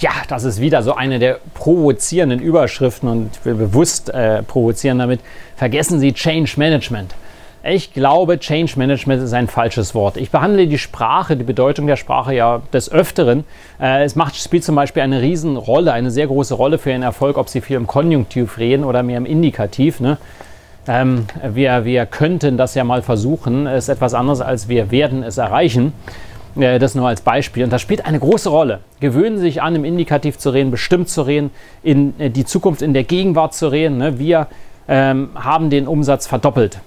Ja, das ist wieder so eine der provozierenden Überschriften und ich will bewusst äh, provozieren damit. Vergessen Sie Change Management. Ich glaube, Change Management ist ein falsches Wort. Ich behandle die Sprache, die Bedeutung der Sprache ja des Öfteren. Äh, es macht, spielt zum Beispiel eine Riesenrolle, eine sehr große Rolle für Ihren Erfolg, ob Sie viel im Konjunktiv reden oder mehr im Indikativ. Ne? Ähm, wir, wir könnten das ja mal versuchen, ist etwas anderes als wir werden es erreichen. Äh, das nur als Beispiel. Und das spielt eine große Rolle. Gewöhnen Sie sich an, im Indikativ zu reden, bestimmt zu reden, in äh, die Zukunft in der Gegenwart zu reden. Ne? Wir ähm, haben den Umsatz verdoppelt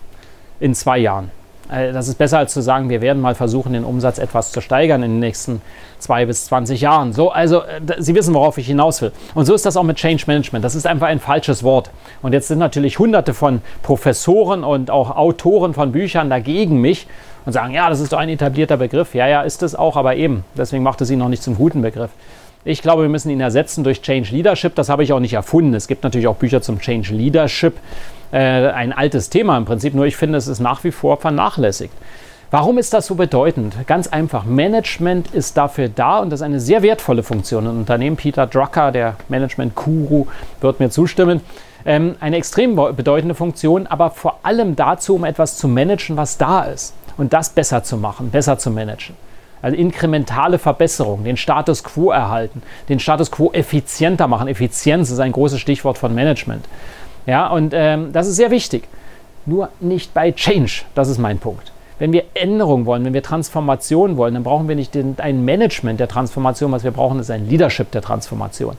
in zwei Jahren. Äh, das ist besser als zu sagen, wir werden mal versuchen, den Umsatz etwas zu steigern in den nächsten zwei bis 20 Jahren. So, also Sie wissen, worauf ich hinaus will. Und so ist das auch mit Change Management. Das ist einfach ein falsches Wort. Und jetzt sind natürlich hunderte von Professoren und auch Autoren von Büchern dagegen mich und sagen, ja, das ist doch ein etablierter Begriff. Ja, ja, ist es auch, aber eben, deswegen macht es ihn noch nicht zum guten Begriff. Ich glaube, wir müssen ihn ersetzen durch Change Leadership. Das habe ich auch nicht erfunden. Es gibt natürlich auch Bücher zum Change Leadership. Äh, ein altes Thema im Prinzip, nur ich finde, es ist nach wie vor vernachlässigt. Warum ist das so bedeutend? Ganz einfach. Management ist dafür da und das ist eine sehr wertvolle Funktion. Ein Unternehmen, Peter Drucker, der Management-Guru, wird mir zustimmen. Ähm, eine extrem bedeutende Funktion, aber vor allem dazu, um etwas zu managen, was da ist und das besser zu machen, besser zu managen. Also inkrementale Verbesserung, den Status quo erhalten, den Status quo effizienter machen. Effizienz ist ein großes Stichwort von Management. Ja, und ähm, das ist sehr wichtig. Nur nicht bei Change, das ist mein Punkt. Wenn wir Änderung wollen, wenn wir Transformation wollen, dann brauchen wir nicht den, ein Management der Transformation, was wir brauchen, ist ein Leadership der Transformation.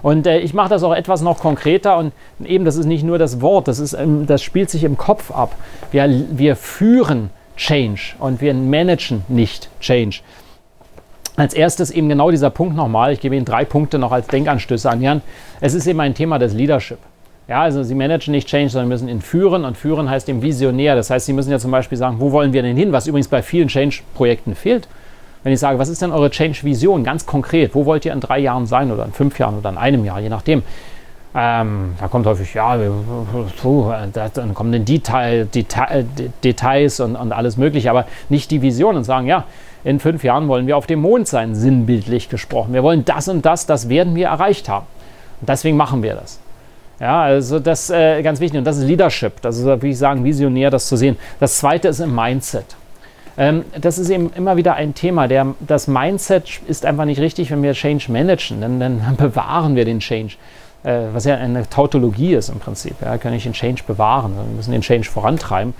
Und äh, ich mache das auch etwas noch konkreter und eben, das ist nicht nur das Wort, das, ist, ähm, das spielt sich im Kopf ab. Wir, wir führen Change und wir managen nicht Change. Als erstes eben genau dieser Punkt nochmal. Ich gebe Ihnen drei Punkte noch als Denkanstöße an Jan. Es ist eben ein Thema des Leadership. Ja, also Sie managen nicht Change, sondern müssen ihn führen und führen heißt eben visionär. Das heißt, Sie müssen ja zum Beispiel sagen, wo wollen wir denn hin, was übrigens bei vielen Change-Projekten fehlt. Wenn ich sage, was ist denn eure Change-Vision, ganz konkret, wo wollt ihr in drei Jahren sein oder in fünf Jahren oder in einem Jahr, je nachdem. Ähm, da kommt häufig, ja, dann kommen dann Detail, Detail, Details und, und alles Mögliche, aber nicht die Vision und sagen, ja, in fünf Jahren wollen wir auf dem Mond sein, sinnbildlich gesprochen. Wir wollen das und das, das werden wir erreicht haben. Und deswegen machen wir das. Ja, also das ist äh, ganz wichtig und das ist Leadership. Das ist, wie ich sagen, visionär, das zu sehen. Das zweite ist im Mindset. Ähm, das ist eben immer wieder ein Thema. Der, das Mindset ist einfach nicht richtig, wenn wir Change managen. Dann, dann bewahren wir den Change äh, was ja eine Tautologie ist im Prinzip. Ja, kann ich den Change bewahren. Wir müssen den Change vorantreiben.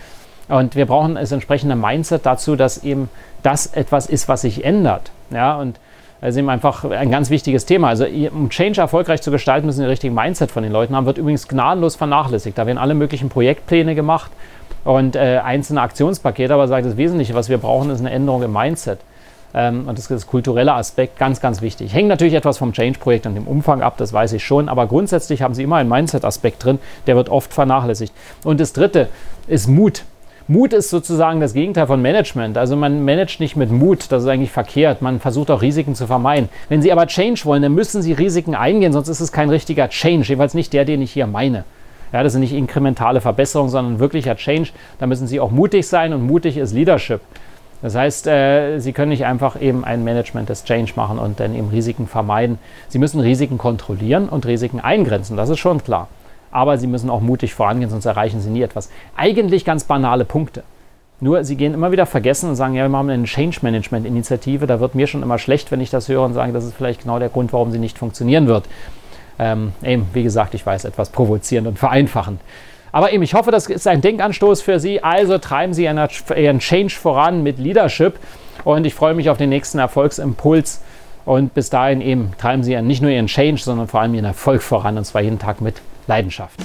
Und wir brauchen das entsprechende Mindset dazu, dass eben das etwas ist, was sich ändert. Ja, und das ist eben einfach ein ganz wichtiges Thema. Also, um Change erfolgreich zu gestalten, müssen wir den richtigen Mindset von den Leuten haben. Wird übrigens gnadenlos vernachlässigt. Da werden alle möglichen Projektpläne gemacht und äh, einzelne Aktionspakete. Aber sagt das Wesentliche, was wir brauchen, ist eine Änderung im Mindset. Ähm, und das ist das kulturelle Aspekt ganz, ganz wichtig. Hängt natürlich etwas vom Change-Projekt und dem Umfang ab, das weiß ich schon, aber grundsätzlich haben Sie immer einen Mindset-Aspekt drin, der wird oft vernachlässigt. Und das dritte ist Mut. Mut ist sozusagen das Gegenteil von Management. Also man managt nicht mit Mut, das ist eigentlich verkehrt. Man versucht auch Risiken zu vermeiden. Wenn Sie aber Change wollen, dann müssen Sie Risiken eingehen, sonst ist es kein richtiger Change, jedenfalls nicht der, den ich hier meine. Ja, das sind nicht inkrementale Verbesserungen, sondern wirklicher Change. Da müssen Sie auch mutig sein und mutig ist Leadership. Das heißt, äh, Sie können nicht einfach eben ein Management des Change machen und dann eben Risiken vermeiden. Sie müssen Risiken kontrollieren und Risiken eingrenzen, das ist schon klar. Aber Sie müssen auch mutig vorangehen, sonst erreichen Sie nie etwas. Eigentlich ganz banale Punkte. Nur Sie gehen immer wieder vergessen und sagen, ja, wir haben eine Change Management Initiative, da wird mir schon immer schlecht, wenn ich das höre und sage, das ist vielleicht genau der Grund, warum sie nicht funktionieren wird. Ähm, eben, wie gesagt, ich weiß, etwas provozierend und vereinfachend. Aber eben, ich hoffe, das ist ein Denkanstoß für Sie. Also treiben Sie Ihren Change voran mit Leadership. Und ich freue mich auf den nächsten Erfolgsimpuls. Und bis dahin eben treiben Sie nicht nur Ihren Change, sondern vor allem Ihren Erfolg voran. Und zwar jeden Tag mit Leidenschaft.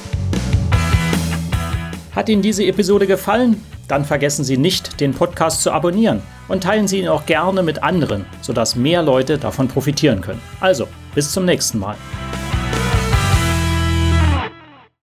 Hat Ihnen diese Episode gefallen? Dann vergessen Sie nicht, den Podcast zu abonnieren und teilen Sie ihn auch gerne mit anderen, sodass mehr Leute davon profitieren können. Also, bis zum nächsten Mal.